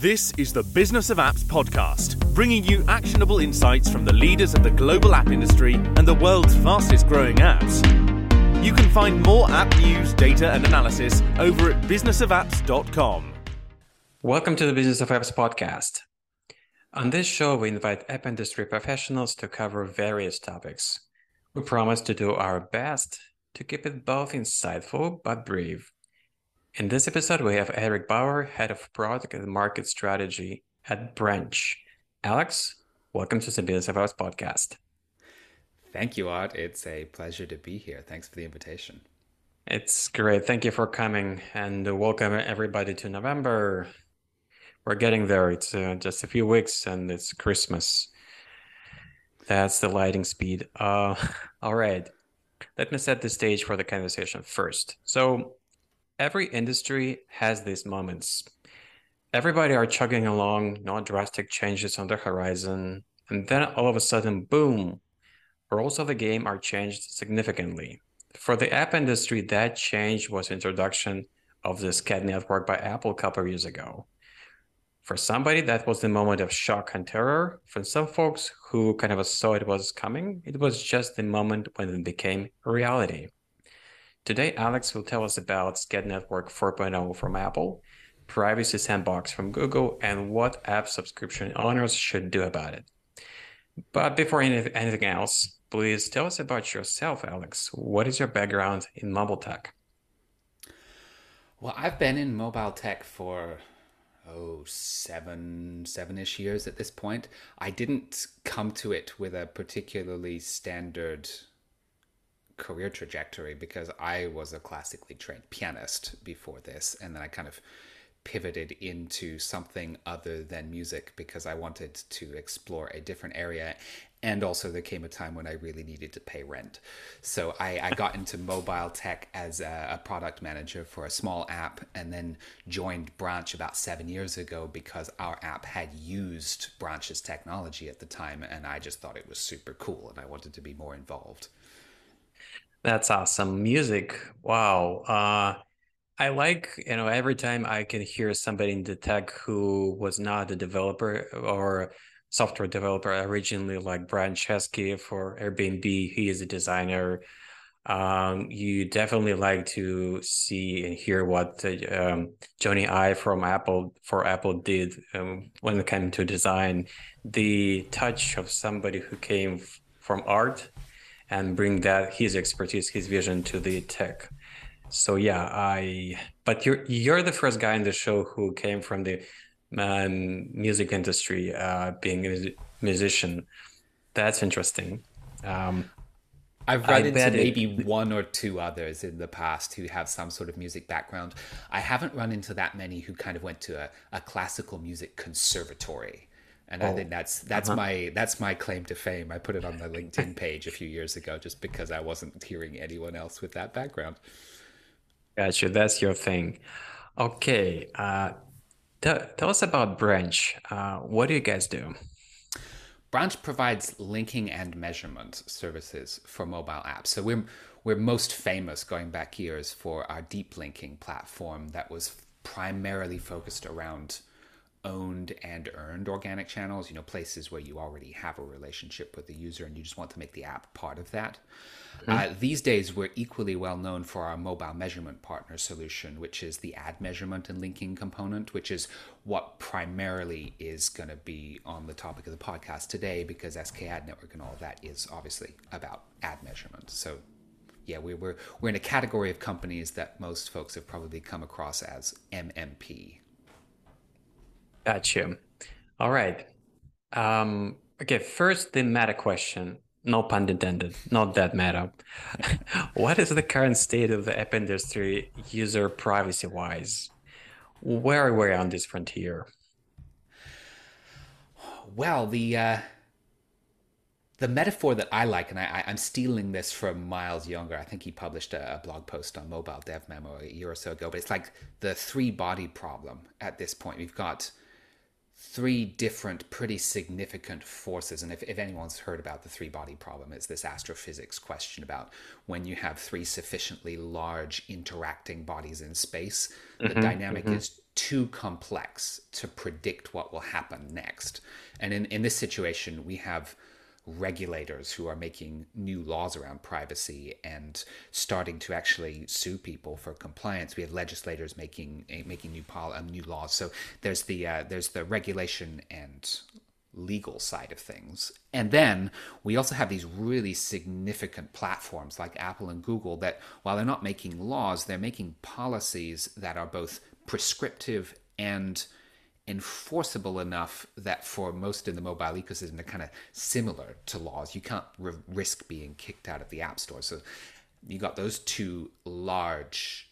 This is the Business of Apps podcast, bringing you actionable insights from the leaders of the global app industry and the world's fastest growing apps. You can find more app news, data, and analysis over at businessofapps.com. Welcome to the Business of Apps podcast. On this show, we invite app industry professionals to cover various topics. We promise to do our best to keep it both insightful but brief. In this episode, we have Eric Bauer, Head of Product and Market Strategy at Branch. Alex, welcome to the Business of Apps podcast. Thank you, Art. It's a pleasure to be here. Thanks for the invitation. It's great. Thank you for coming and welcome everybody to November. We're getting there. It's uh, just a few weeks and it's Christmas. That's the lighting speed. Uh, all right. Let me set the stage for the conversation first. So, every industry has these moments. Everybody are chugging along, no drastic changes on the horizon, and then all of a sudden, boom, rules of the game are changed significantly. For the app industry, that change was introduction of the SKAdNetwork network by Apple a couple of years ago. For somebody, that was the moment of shock and terror. For some folks who kind of saw it was coming, it was just the moment when it became reality. Today, Alex will tell us about SKAdNetwork 4.0 from Apple, Privacy Sandbox from Google, and what app subscription owners should do about it. But before anything else, please tell us about yourself, Alex. What is your background in mobile tech? Well, I've been in mobile tech for oh seven seven-ish years at this point. I didn't come to it with a particularly standard career trajectory because I was a classically trained pianist before this, and then I kind of pivoted into something other than music because I wanted to explore a different area. And also, there came a time when I really needed to pay rent. So I, I got into mobile tech as a, a, product manager for a small app and then joined Branch about seven years ago because our app had used Branch's technology at the time. And I just thought it was super cool and I wanted to be more involved. That's awesome. Music. Wow. Uh, I like, you know, every time I can hear somebody in the tech who was not a developer or software developer originally, like Brian Chesky for Airbnb, he is a designer. Um, you definitely like to see and hear what um, Jony Ive from Apple for Apple did um, when it came to design. The touch of somebody who came from art and bring that his expertise, his vision to the tech. So yeah, I. But you're you're the first guy in the show who came from the um, music industry, uh, being a musician. That's interesting. Um, I've run I into maybe it... one or two others in the past who have some sort of music background. I haven't run into that many who kind of went to a, a classical music conservatory and oh. I think that's that's uh-huh. my that's my claim to fame. I put it on my LinkedIn page a few years ago just because I wasn't hearing anyone else with that background. Gotcha, that's your thing. Okay, uh, t- tell us about Branch. Uh, what do you guys do? Branch provides linking and measurement services for mobile apps. So we're we're most famous going back years for our deep linking platform that was primarily focused around owned and earned organic channels, you know, places where you already have a relationship with the user and you just want to make the app part of that. Mm-hmm. Uh, these days, we're equally well known for our mobile measurement partner solution, which is the ad measurement and linking component, which is what primarily is going to be on the topic of the podcast today because SKAdNetwork and all of that is obviously about ad measurement. So yeah, we, we're we're in a category of companies that most folks have probably come across as MMP, Gotcha. All right. Um, okay, first the meta question. No pun intended, not that meta. what is the current state of the app industry user privacy wise? Where are we on this frontier? Well, the uh, the metaphor that I like, and I, am stealing this from Miles Younger. I think he published a, a, blog post on Mobile Dev Memo a year or so ago. But it's like the three body problem at this point. We've got three different pretty significant forces and if, if anyone's heard about the three body problem it's this astrophysics question about when you have three sufficiently large interacting bodies in space mm-hmm, the dynamic mm-hmm. is too complex to predict what will happen next. And in, in this situation, we have regulators who are making new laws around privacy and starting to actually sue people for compliance. We have legislators making eh, making new pol- uh, new laws. So there's the uh, there's the regulation and legal side of things. And then we also have these really significant platforms like Apple and Google that, while they're not making laws, they're making policies that are both prescriptive and enforceable enough that for most in the mobile ecosystem they're kind of similar to laws. You can't risk being kicked out of the app store. So you got those two large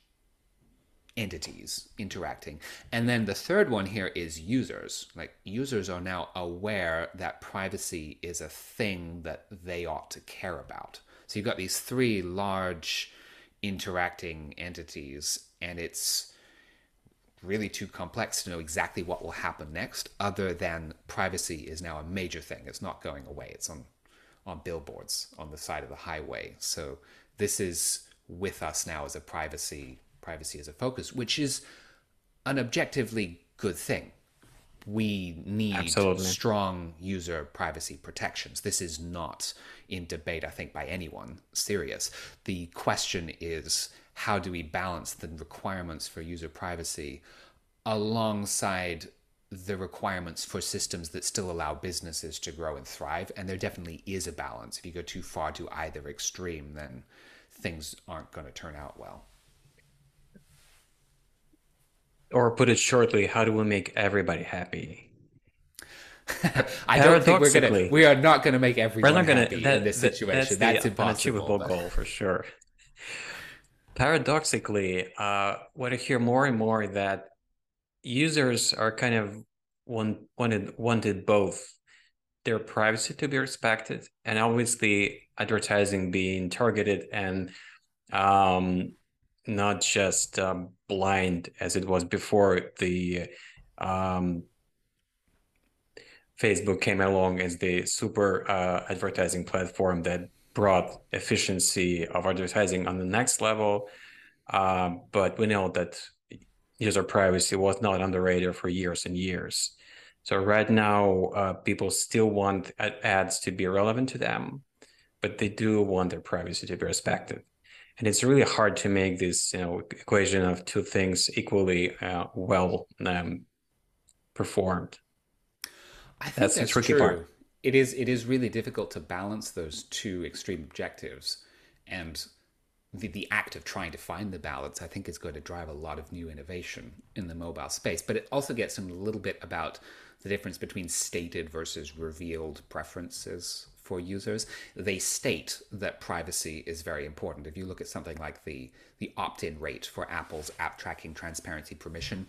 entities interacting. And then the third one here is users. Like users are now aware that privacy is a thing that they ought to care about. So you've got these three large interacting entities and it's really too complex to know exactly what will happen next, other than privacy is now a major thing. It's not going away. It's on on billboards on the side of the highway. So this is with us now as a privacy privacy as a focus, which is an objectively good thing. We need Absolutely. strong user privacy protections. This is not in debate, I think, by anyone serious. The question is how do we balance the requirements for user privacy alongside the requirements for systems that still allow businesses to grow and thrive? And there definitely is a balance. If you go too far to either extreme, then things aren't going to turn out well. Or put it shortly, how do we make everybody happy? I don't think we're gonna. We are not gonna make everyone we're not gonna, happy that, in this situation. That's, that's impossible. Unachievable goal for sure. Paradoxically, uh, what I hear more and more that users are kind of want, wanted wanted both their privacy to be respected and obviously advertising being targeted and um, not just um, blind as it was before the um, Facebook came along as the super uh, advertising platform that brought efficiency of advertising on the next level. Uh, but we know that user privacy was not on the radar for years and years. So right now, uh, people still want ads to be relevant to them, but they do want their privacy to be respected. And it's really hard to make this, you know, equation of two things equally uh, well um, performed. I think that's, that's the tricky true. part it is it is really difficult to balance those two extreme objectives and the, the act of trying to find the balance i think is going to drive a lot of new innovation in the mobile space. But it also gets in a little bit about the difference between stated versus revealed preferences for users. They state that privacy is very important. If you look at something like the the opt-in rate for apple's app tracking transparency permission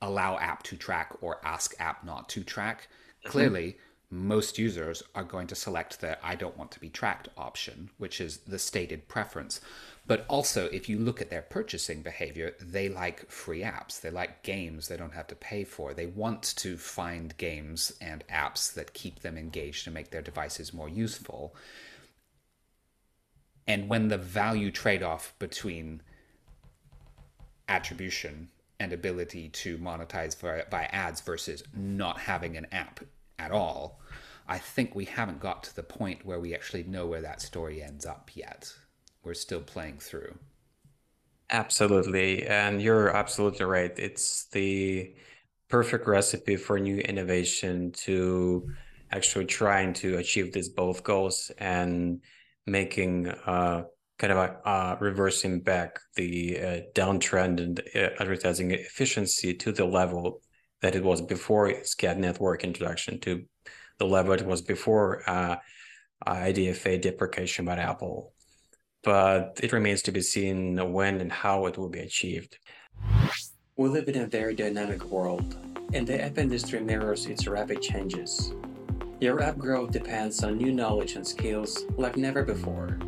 allow app to track or ask app not to track mm-hmm. clearly most users are going to select the I don't want to be tracked option, which is the stated preference. But also, if you look at their purchasing behavior, they like free apps. They like games they don't have to pay for. They want to find games and apps that keep them engaged and make their devices more useful. And when the value trade off between attribution and ability to monetize by ads versus not having an app at all, I think we haven't got to the point where we actually know where that story ends up yet. We're still playing through. Absolutely. And you're absolutely right. It's the perfect recipe for new innovation to actually trying to achieve these both goals and making uh, kind of a, reversing back the uh, downtrend and uh, advertising efficiency to the level that it was before SKAdNetwork network introduction to the level it was before uh, IDFA deprecation by Apple. But it remains to be seen when and how it will be achieved. We live in a very dynamic world, and the app industry mirrors its rapid changes. Your app growth depends on new knowledge and skills like never before.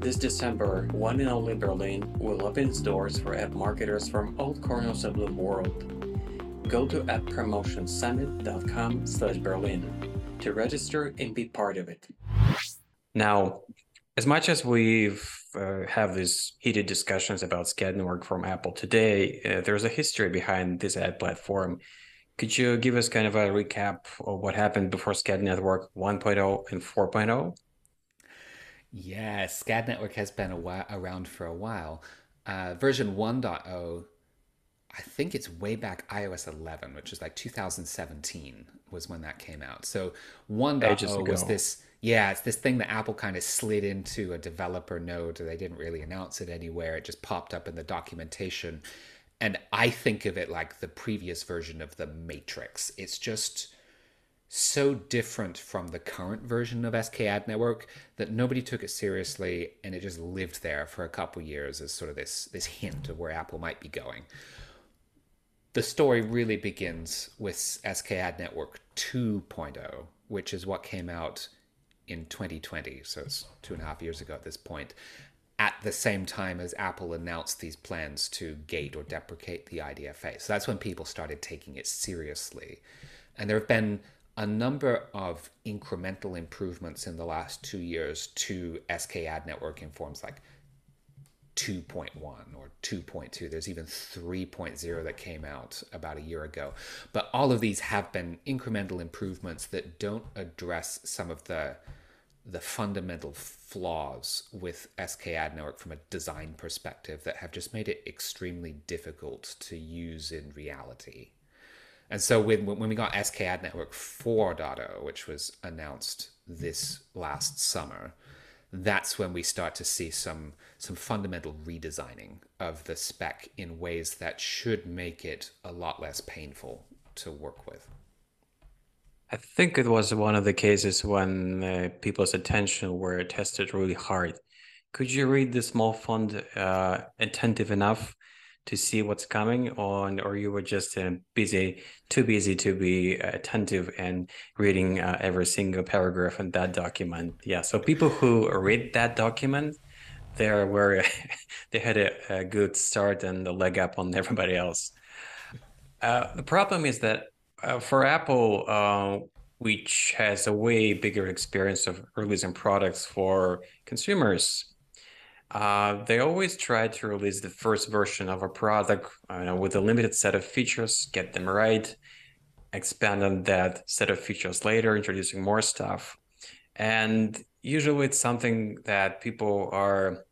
This December, one and only Berlin will open its doors for app marketers from all corners of the world go to apppromotionsummit.com slash Berlin to register and be part of it. Now, as much as we've uh, have these heated discussions about Network from Apple today, uh, there's a history behind this ad platform. Could you give us kind of a recap of what happened before SKAdNetwork Network 1.0 and 4.0? Yeah, SKAdNetwork Network has been while, around for a while. Uh, version 1.0 I think it's way back iOS 11, which is like 2017 was when that came out. So 1.0 day was this, yeah, it's this thing that Apple kind of slid into a developer node. They didn't really announce it anywhere. It just popped up in the documentation. And I think of it like the previous version of the Matrix. It's just so different from the current version of SK Ad Network that nobody took it seriously and it just lived there for a couple years as sort of this this hint of where Apple might be going the story really begins with SK Ad Network 2.0, which is what came out in 2020. So it's two and a half years ago at this point. At the same time as Apple announced these plans to gate or deprecate the IDFA. So that's when people started taking it seriously. And there have been a number of incremental improvements in the last two years to SK Ad Network in forms like 2.1 or 2.2. There's even 3.0 that came out about a year ago. But all of these have been incremental improvements that don't address some of the the fundamental flaws with SK Ad Network from a design perspective that have just made it extremely difficult to use in reality. And so when, when we got SK Ad Network 4.0, which was announced this last summer, that's when we start to see some some fundamental redesigning of the spec in ways that should make it a lot less painful to work with. I think it was one of the cases when uh, people's attention were tested really hard. Could you read the small font uh, attentive enough to see what's coming on or you were just uh, busy too busy to be attentive and reading uh, every single paragraph in that document. Yeah so people who read that document there were they had a, a, good start and a leg up on everybody else. Uh, the problem is that uh, for apple uh, which has a way bigger experience of releasing products for consumers uh, they always try to release the first version of a product know, with a limited set of features, get them right, expand on that set of features later, introducing more stuff. And usually it's something that people are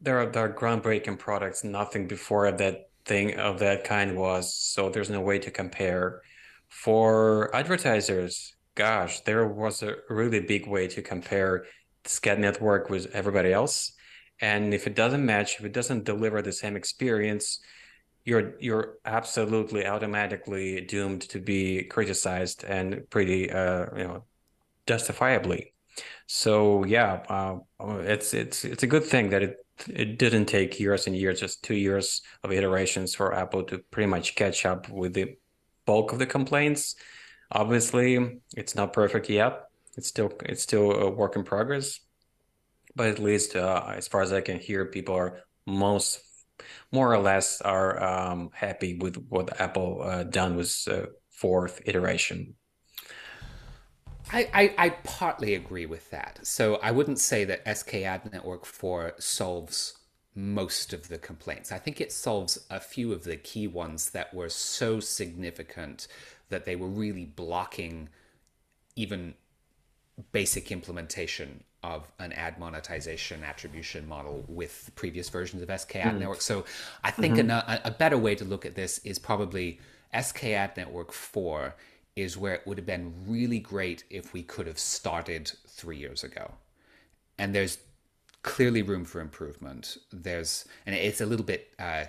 there are, there are groundbreaking products, nothing before that thing of that kind was. So there's no way to compare. For advertisers, gosh, there was a really big way to compare SKAD network with everybody else and if it doesn't match if it doesn't deliver the same experience you're you're absolutely automatically doomed to be criticized and pretty uh, you know justifiably. So yeah uh, it's it's it's a good thing that it it didn't take years and years just two years of iterations for apple to pretty much catch up with the bulk of the complaints. Obviously it's not perfect yet. It's still it's still a work in progress but at least uh, as far as I can hear, people are most more or less are um, happy with what Apple uh, done with uh, fourth iteration. I, I, I, partly agree with that. So I wouldn't say that SK Ad Network 4 solves most of the complaints. I think it solves a few of the key ones that were so significant that they were really blocking even basic implementation of an ad monetization attribution model with previous versions of SK Ad mm. Network. So I think mm-hmm. a, a better way to look at this is probably SK Ad Network 4 is where it would have been really great if we could have started three years ago. And there's clearly room for improvement. There's, and it's a little bit uh,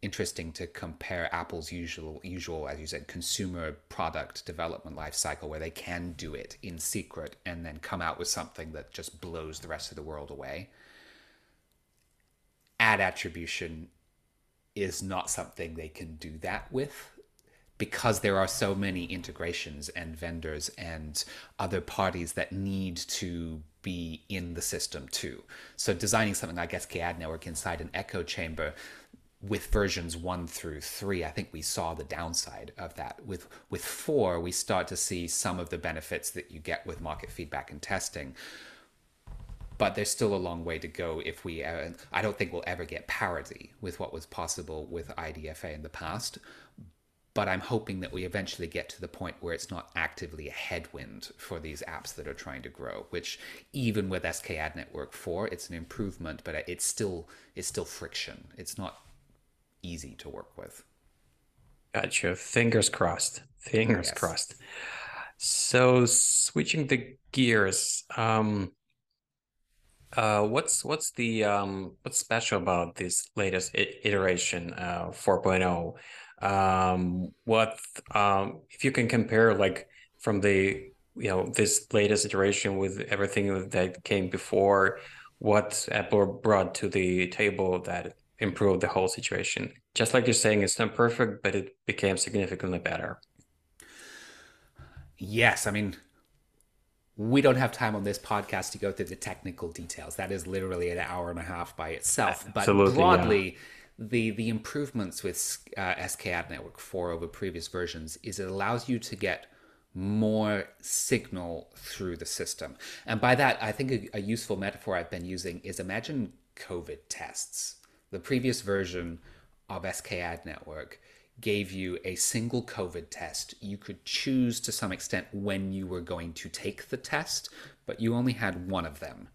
interesting to compare Apple's usual usual as you said consumer product development life cycle where they can do it in secret and then come out with something that just blows the rest of the world away. Ad attribution is not something they can do that with because there are so many integrations and vendors and other parties that need to be in the system too. So designing something like SK Ad Network inside an echo chamber with versions one through three, I think we saw the downside of that. With with four, we start to see some of the benefits that you get with market feedback and testing. but there's still a long way to go if we uh, i don't think we'll ever get parity with what was possible with idfa in the past but i'm hoping that we eventually get to the point where it's not actively a headwind for these apps that are trying to grow which even with sk ad network 4 it's an improvement but it's still it's still friction it's not easy to work with gotcha fingers crossed fingers yes. crossed so switching the gears um uh, what's what's the um, what's special about this latest iteration uh, 4.0? Um, what um, if you can compare like from the you know this latest iteration with everything that came before? What Apple brought to the table that improved the whole situation? Just like you're saying, it's not perfect, but it became significantly better. Yes, I mean we don't have time on this podcast to go through the technical details. That is literally an hour and a half by itself. Absolutely, but broadly, yeah. the the improvements with uh, SK Ad Network 4 over previous versions is it allows you to get more signal through the system. And by that, I think a, a useful metaphor I've been using is imagine COVID tests. The previous version of SKAd Network gave you a single COVID test. You could choose to some extent when you were going to take the test, but you only had one of them.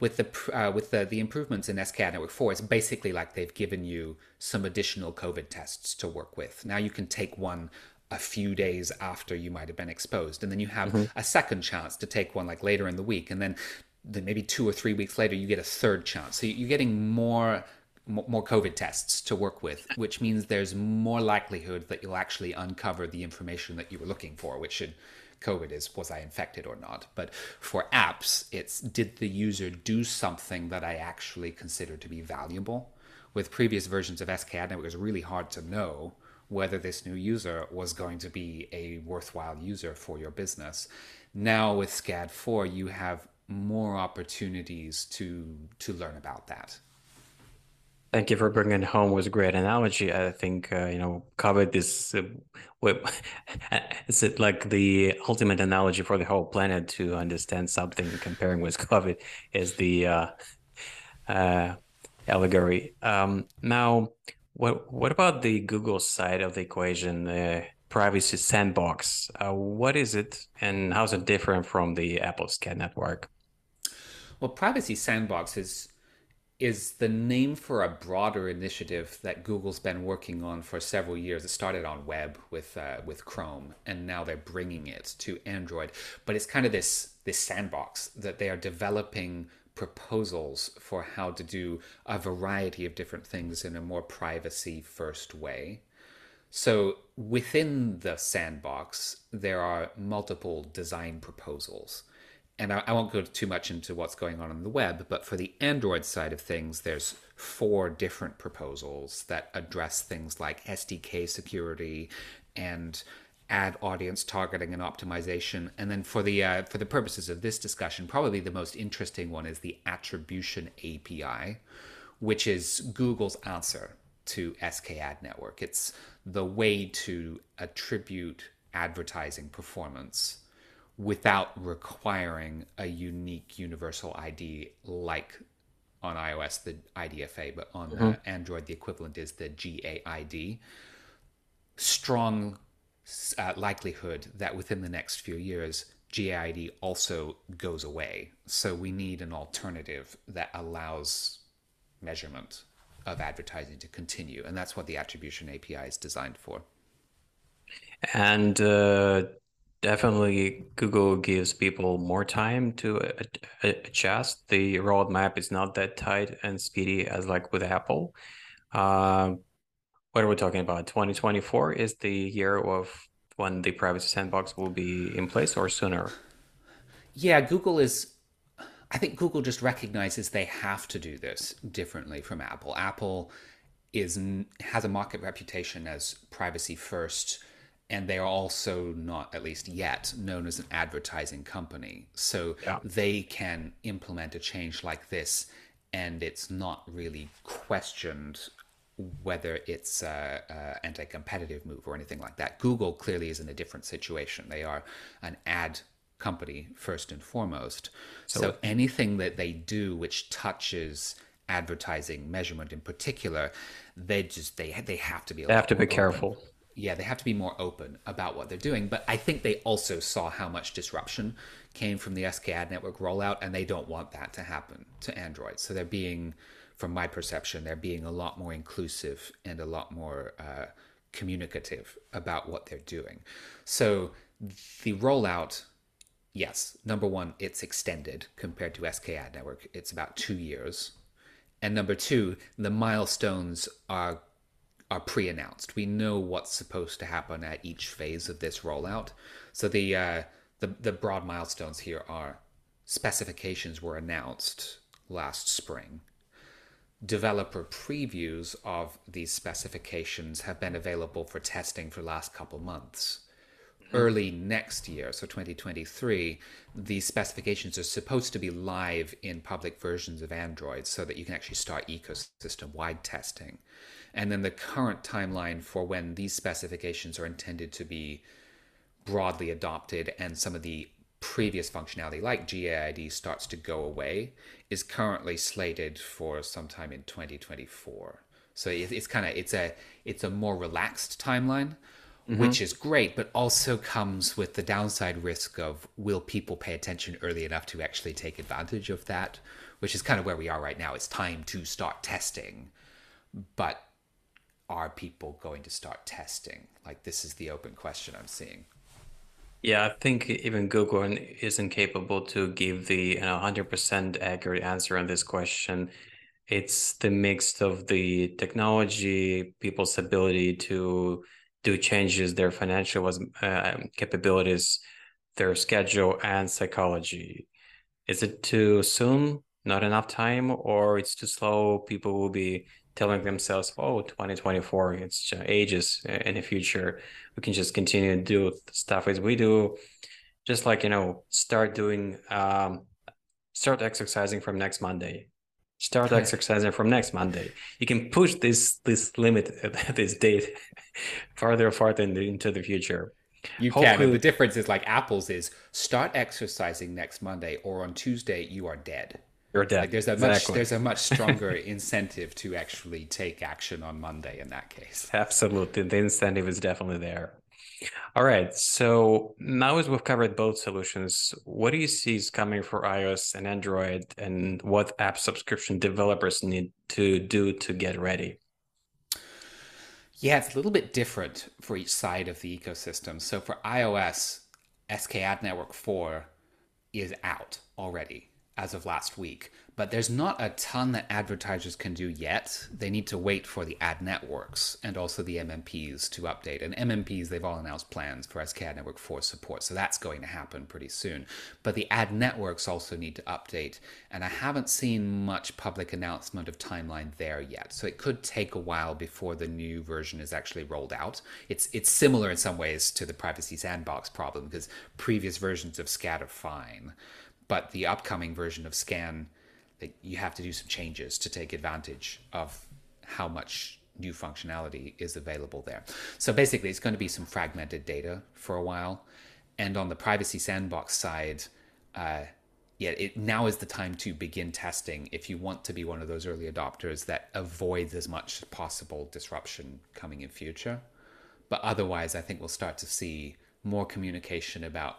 With the uh, with the, the improvements in SKAd Network 4, it's basically like they've given you some additional COVID tests to work with. Now you can take one a few days after you might have been exposed, and then you have mm-hmm. a second chance to take one like later in the week, and then then maybe two or three weeks later you get a third chance. So you're getting more more COVID tests to work with, which means there's more likelihood that you'll actually uncover the information that you were looking for, which should COVID is was I infected or not. But for apps, it's did the user do something that I actually consider to be valuable? With previous versions of SKAdNet, it was really hard to know whether this new user was going to be a worthwhile user for your business. Now with SKAD 4, you have more opportunities to to learn about that. Thank you for bringing home. Was a great analogy. I think uh, you know COVID is uh, is it like the ultimate analogy for the whole planet to understand something. Comparing with COVID is the uh, uh, allegory. Um, now, what what about the Google side of the equation? The privacy sandbox. Uh, what is it, and how is it different from the Apple SKAd network? Well, privacy sandbox is is the name for a broader initiative that Google's been working on for several years. It started on web with uh, with Chrome, and now they're bringing it to Android. But it's kind of this this sandbox that they are developing proposals for how to do a variety of different things in a more privacy first way. So within the sandbox, there are multiple design proposals and I, I, won't go too much into what's going on on the web, but for the Android side of things, there's four different proposals that address things like SDK security and ad audience targeting and optimization. And then for the uh, for the purposes of this discussion, probably the most interesting one is the attribution API, which is Google's answer to SK Ad Network. It's the way to attribute advertising performance without requiring a unique universal ID like on iOS the IDFA, but on mm-hmm. uh, Android the equivalent is the GAID. Strong uh, likelihood that within the next few years GAID also goes away. So we need an alternative that allows measurement of advertising to continue, and that's what the attribution API is designed for. And uh, Definitely, Google gives people more time to adjust. The roadmap is not that tight and speedy as like with Apple. Uh, what are we talking about? 2024 is the year of when the privacy sandbox will be in place or sooner? Yeah, Google is I think Google just recognizes they have to do this differently from Apple. Apple is has a market reputation as privacy first and they are also not, at least yet, known as an advertising company. So yeah. they can implement a change like this, and it's not really questioned whether it's an anti-competitive move or anything like that. Google clearly is in a different situation. They are an ad company first and foremost. So, so anything that they do which touches advertising measurement in particular, they just they they have to be. they have to be open. careful. Yeah, they have to be more open about what they're doing. But I think they also saw how much disruption came from the SK Ad Network rollout, and they don't want that to happen to Android. So they're being, from my perception, they're being a lot more inclusive and a lot more uh, communicative about what they're doing. So the rollout yes, number one, it's extended compared to SK Ad Network. It's about two years and number two, the milestones are are pre-announced. We know what's supposed to happen at each phase of this rollout. So the uh, the the broad milestones here are specifications were announced last spring. Developer previews of these specifications have been available for testing for the last couple months early next year, so 2023, these specifications are supposed to be live in public versions of Android so that you can actually start ecosystem wide testing. And then the current timeline for when these specifications are intended to be broadly adopted and some of the previous functionality like GAID starts to go away is currently slated for sometime in 2024. So it's kind of it's a it's a more relaxed timeline mm-hmm. which is great, but also comes with the downside risk of will people pay attention early enough to actually take advantage of that, which is kind of where we are right now. It's time to start testing, but are people going to start testing? Like, this is the open question I'm seeing. Yeah, I think even Google isn't capable to give the you know, 100% accurate answer on this question. It's the mix of the technology, people's ability to do changes their financial uh, capabilities, their schedule, and psychology. Is it too soon? Not enough time, or it's too slow? People will be telling themselves, "Oh, 2024, it's ages in the future. We can just continue to do stuff as we do." Just like you know, start doing, um, start exercising from next Monday start exercising from next Monday. You can push this this limit this date farther farther in the, into the future. You Hopefully, can. And the difference is like Apple's is start exercising next Monday or on Tuesday you are dead. You're dead. Like there's a exactly. much there's a much stronger incentive to actually take action on Monday in that case. Absolutely. The incentive is definitely there. All right. So now as we've covered both solutions, what do you see is coming for iOS and Android and what app subscription developers need to do to get ready? Yeah, it's a little bit different for each side of the ecosystem. So for iOS, SK Ad Network 4 is out already as of last week but there's not a ton that advertisers can do yet. They need to wait for the ad networks and also the MMPs to update. And MMPs, they've all announced plans for SK Ad Network 4 support, so that's going to happen pretty soon. But the ad networks also need to update, and I haven't seen much public announcement of timeline there yet. So it could take a while before the new version is actually rolled out. It's it's similar in some ways to the privacy sandbox problem because previous versions of SKAD are fine, but the upcoming version of SKAN you have to do some changes to take advantage of how much new functionality is available there. So basically, it's going to be some fragmented data for a while. And on the privacy sandbox side, uh, yeah, it now is the time to begin testing if you want to be one of those early adopters that avoids as much possible disruption coming in future. But otherwise, I think we'll start to see more communication about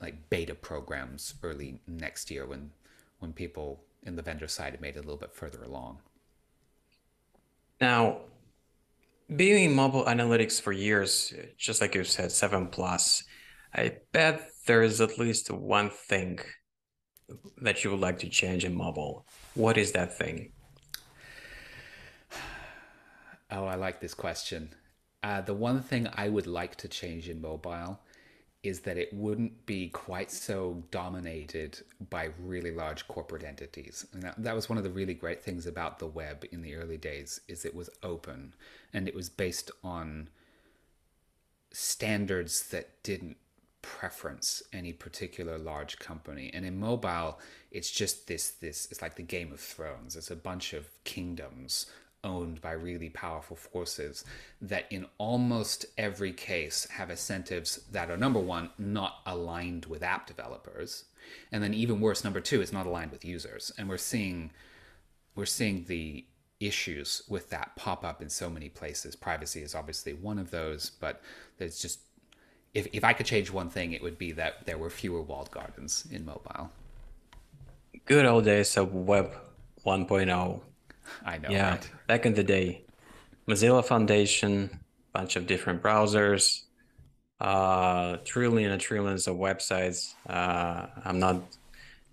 like beta programs early next year when when people in the vendor side have made it a little bit further along. Now, being in mobile analytics for years, just like you said, seven plus, I bet there is at least one thing that you would like to change in mobile. What is that thing? Oh, I like this question. Uh, the one thing I would like to change in mobile is that it wouldn't be quite so dominated by really large corporate entities. And that, that was one of the really great things about the web in the early days is it was open and it was based on standards that didn't preference any particular large company. And in mobile, it's just this this it's like the Game of Thrones. It's a bunch of kingdoms owned by really powerful forces that in almost every case have incentives that are number one not aligned with app developers. And then even worse number two is not aligned with users. And we're seeing we're seeing the issues with that pop up in so many places. Privacy is obviously one of those but there's just if, if i could change one thing it would be that there were fewer walled gardens in mobile. Good old days of web 1.0 I know. Yeah, right? back in the day, Mozilla Foundation, bunch of different browsers, uh, trillion and trillions of websites. Uh, I'm not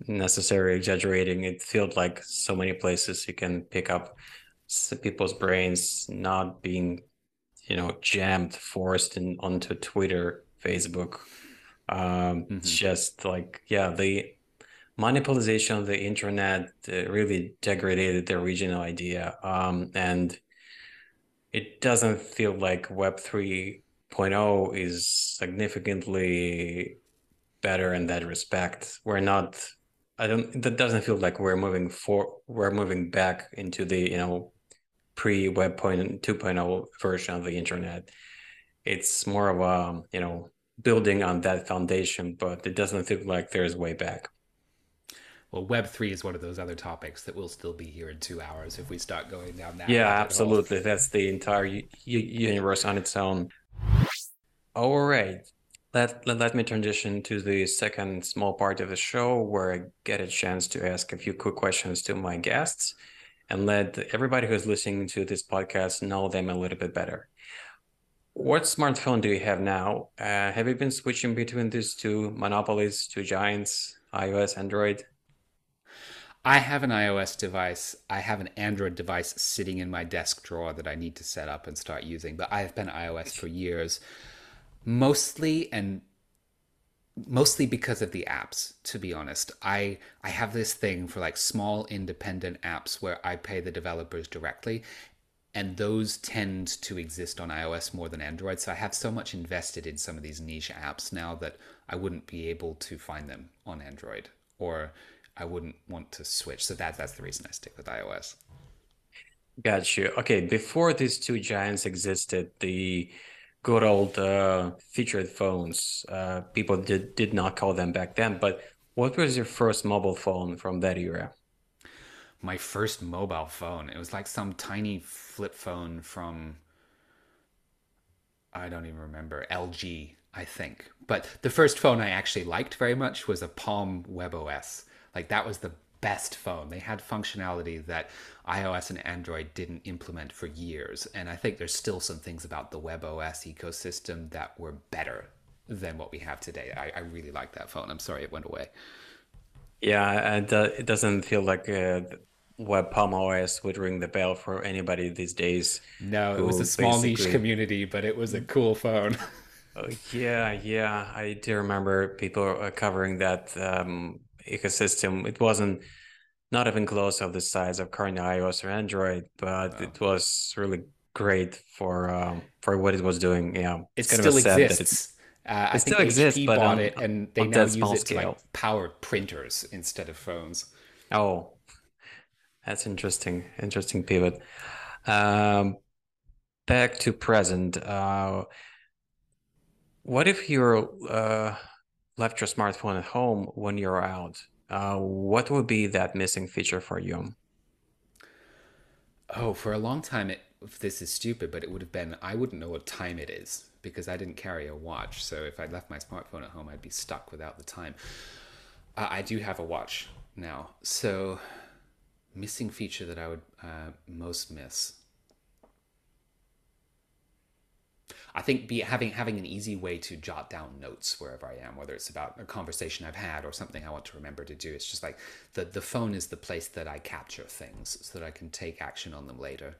necessarily exaggerating. It felt like so many places you can pick up people's brains not being, you know, jammed, forced in, onto Twitter, Facebook. Um, mm-hmm. Just like yeah, the monopolization of the internet uh, really degraded the original idea um, and it doesn't feel like web 3.0 is significantly better in that respect. We're not i don't that doesn't feel like we're moving for we're moving back into the you know pre web 2.0 version of the internet. It's more of a you know building on that foundation but it doesn't feel like there's way back well web 3 is one of those other topics that will still be here in two hours if we start going down that yeah absolutely. That's the entire u- universe on its own. All right. Let, let, let me transition to the second small part of the show where i get a chance to ask a few quick questions to my guests and let everybody who's listening to this podcast know them a little bit better. What smartphone do you have now? Uh, have you been switching between these two monopolies two giants ios android I have an iOS device. I have an Android device sitting in my desk drawer that I need to set up and start using. But I've been iOS for years, mostly and mostly because of the apps. To be honest, I I have this thing for like small independent apps where I pay the developers directly, and those tend to exist on iOS more than Android. So I have so much invested in some of these niche apps now that I wouldn't be able to find them on Android or I wouldn't want to switch. So that that's the reason I stick with iOS. Got you. Okay, before these two giants existed, the good old uh, featured phones, uh, people did did not call them back then. But what was your first mobile phone from that era? My first mobile phone. It was like some tiny flip phone from I don't even remember LG, I think. But the first phone I actually liked very much was a Palm WebOS. Like that was the best phone. They had functionality that iOS and Android didn't implement for years. And I think there's still some things about the WebOS ecosystem that were better than what we have today. I, I really like that phone. I'm sorry it went away. Yeah, and uh, it doesn't feel like uh, Web Palm OS would ring the bell for anybody these days. No, it was a small basically... niche community, but it was a cool phone. oh, yeah, yeah, I do remember people covering that um, ecosystem. It wasn't not even close of the size of current iOS or Android, but wow. it was really great for um, for what it was doing. Yeah, it still exists. Uh, it still exists, HP but bought it and they now use it scale. to like power printers instead of phones. Oh, that's interesting. Interesting pivot. Um, back to present. Uh, what if you're uh, left your smartphone at home when you're out, uh, what would be that missing feature for you? Oh, for a long time, it, this is stupid, but it would have been I wouldn't know what time it is because I didn't carry a watch. So if I left my smartphone at home, I'd be stuck without the time. Uh, I do have a watch now. So, missing feature that I would uh, most miss I think be having having an easy way to jot down notes wherever I am, whether it's about a conversation I've had or something I want to remember to do. It's just like the the phone is the place that I capture things so that I can take action on them later.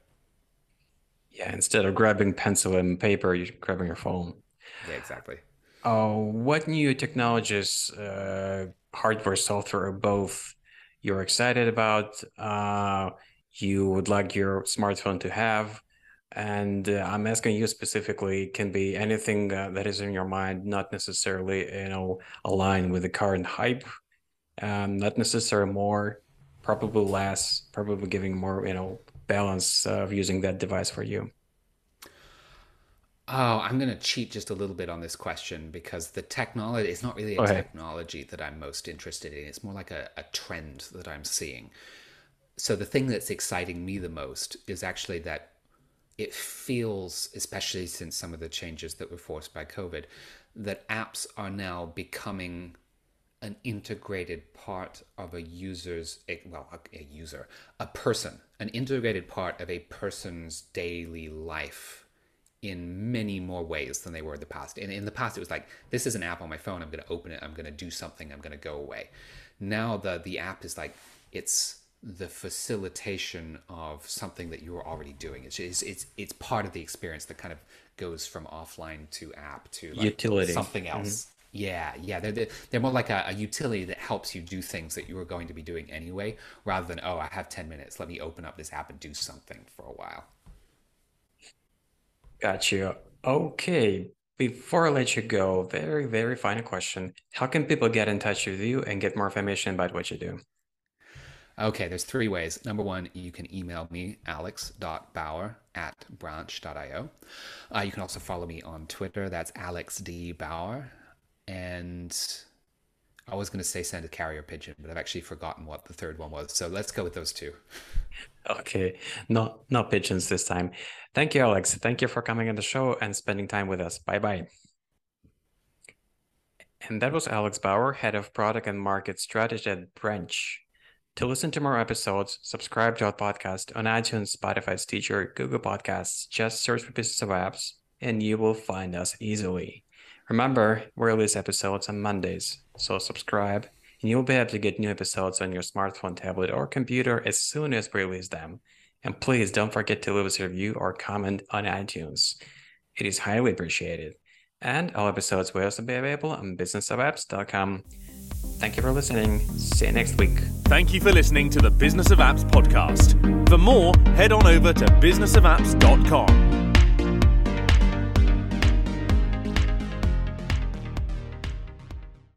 Yeah, instead of grabbing pencil and paper, you're grabbing your phone. Yeah, exactly. Uh, what new technologies, uh, hardware, software, or both, you're excited about? Uh, you would like your smartphone to have? And uh, i'm asking you specifically can be anything uh, that is in your mind not necessarily you know aligned with the current hype um, not necessarily more probably less probably giving more you know balance of using that device for you? Oh, I'm going to cheat just a little bit on this question because the technology is not really a technology that I'm most interested in. It's more like a, a trend that I'm seeing. So, the thing that's exciting me the most is actually that it feels, especially since some of the changes that were forced by COVID, that apps are now becoming an integrated part of a user's well a, user a person an integrated part of a person's daily life in many more ways than they were in the past. In, in the past it was like this is an app on my phone. I'm going to open it. I'm going to do something. I'm going to go away. Now the the app is like it's the facilitation of something that you're already doing it's it's it's, it's part of the experience that kind of goes from offline to app to like utility something mm-hmm. else mm-hmm. Yeah, yeah, they're, they're more like a, a, utility that helps you do things that you were going to be doing anyway, rather than, oh, I have 10 minutes, let me open up this app and do something for a while. Got you. Okay, before I let you go, very, very final question. How can people get in touch with you and get more information about what you do? Okay, there's three ways. Number one, you can email me, alex.bauer at branch.io. Uh, you can also follow me on Twitter. That's Alex D. Bauer and I was going to say send a carrier pigeon, but I've actually forgotten what the third one was. So let's go with those two. Okay, not not pigeons this time. Thank you, Alex. Thank you for coming on the show and spending time with us. Bye bye. And that was Alex Bauer, head of product and market strategy at Branch. To listen to more episodes, subscribe to our podcast on iTunes, Spotify, Stitcher, Google Podcasts. Just search for Business of Apps, and you will find us easily. Remember, we release episodes on Mondays, so subscribe and you'll be able to get new episodes on your smartphone, tablet, or computer as soon as we release them. And please don't forget to leave us a review or comment on iTunes. It is highly appreciated. And all episodes will also be available on businessofapps.com. Thank you for listening. See you next week. Thank you for listening to the Business of Apps podcast. For more, head on over to businessofapps.com.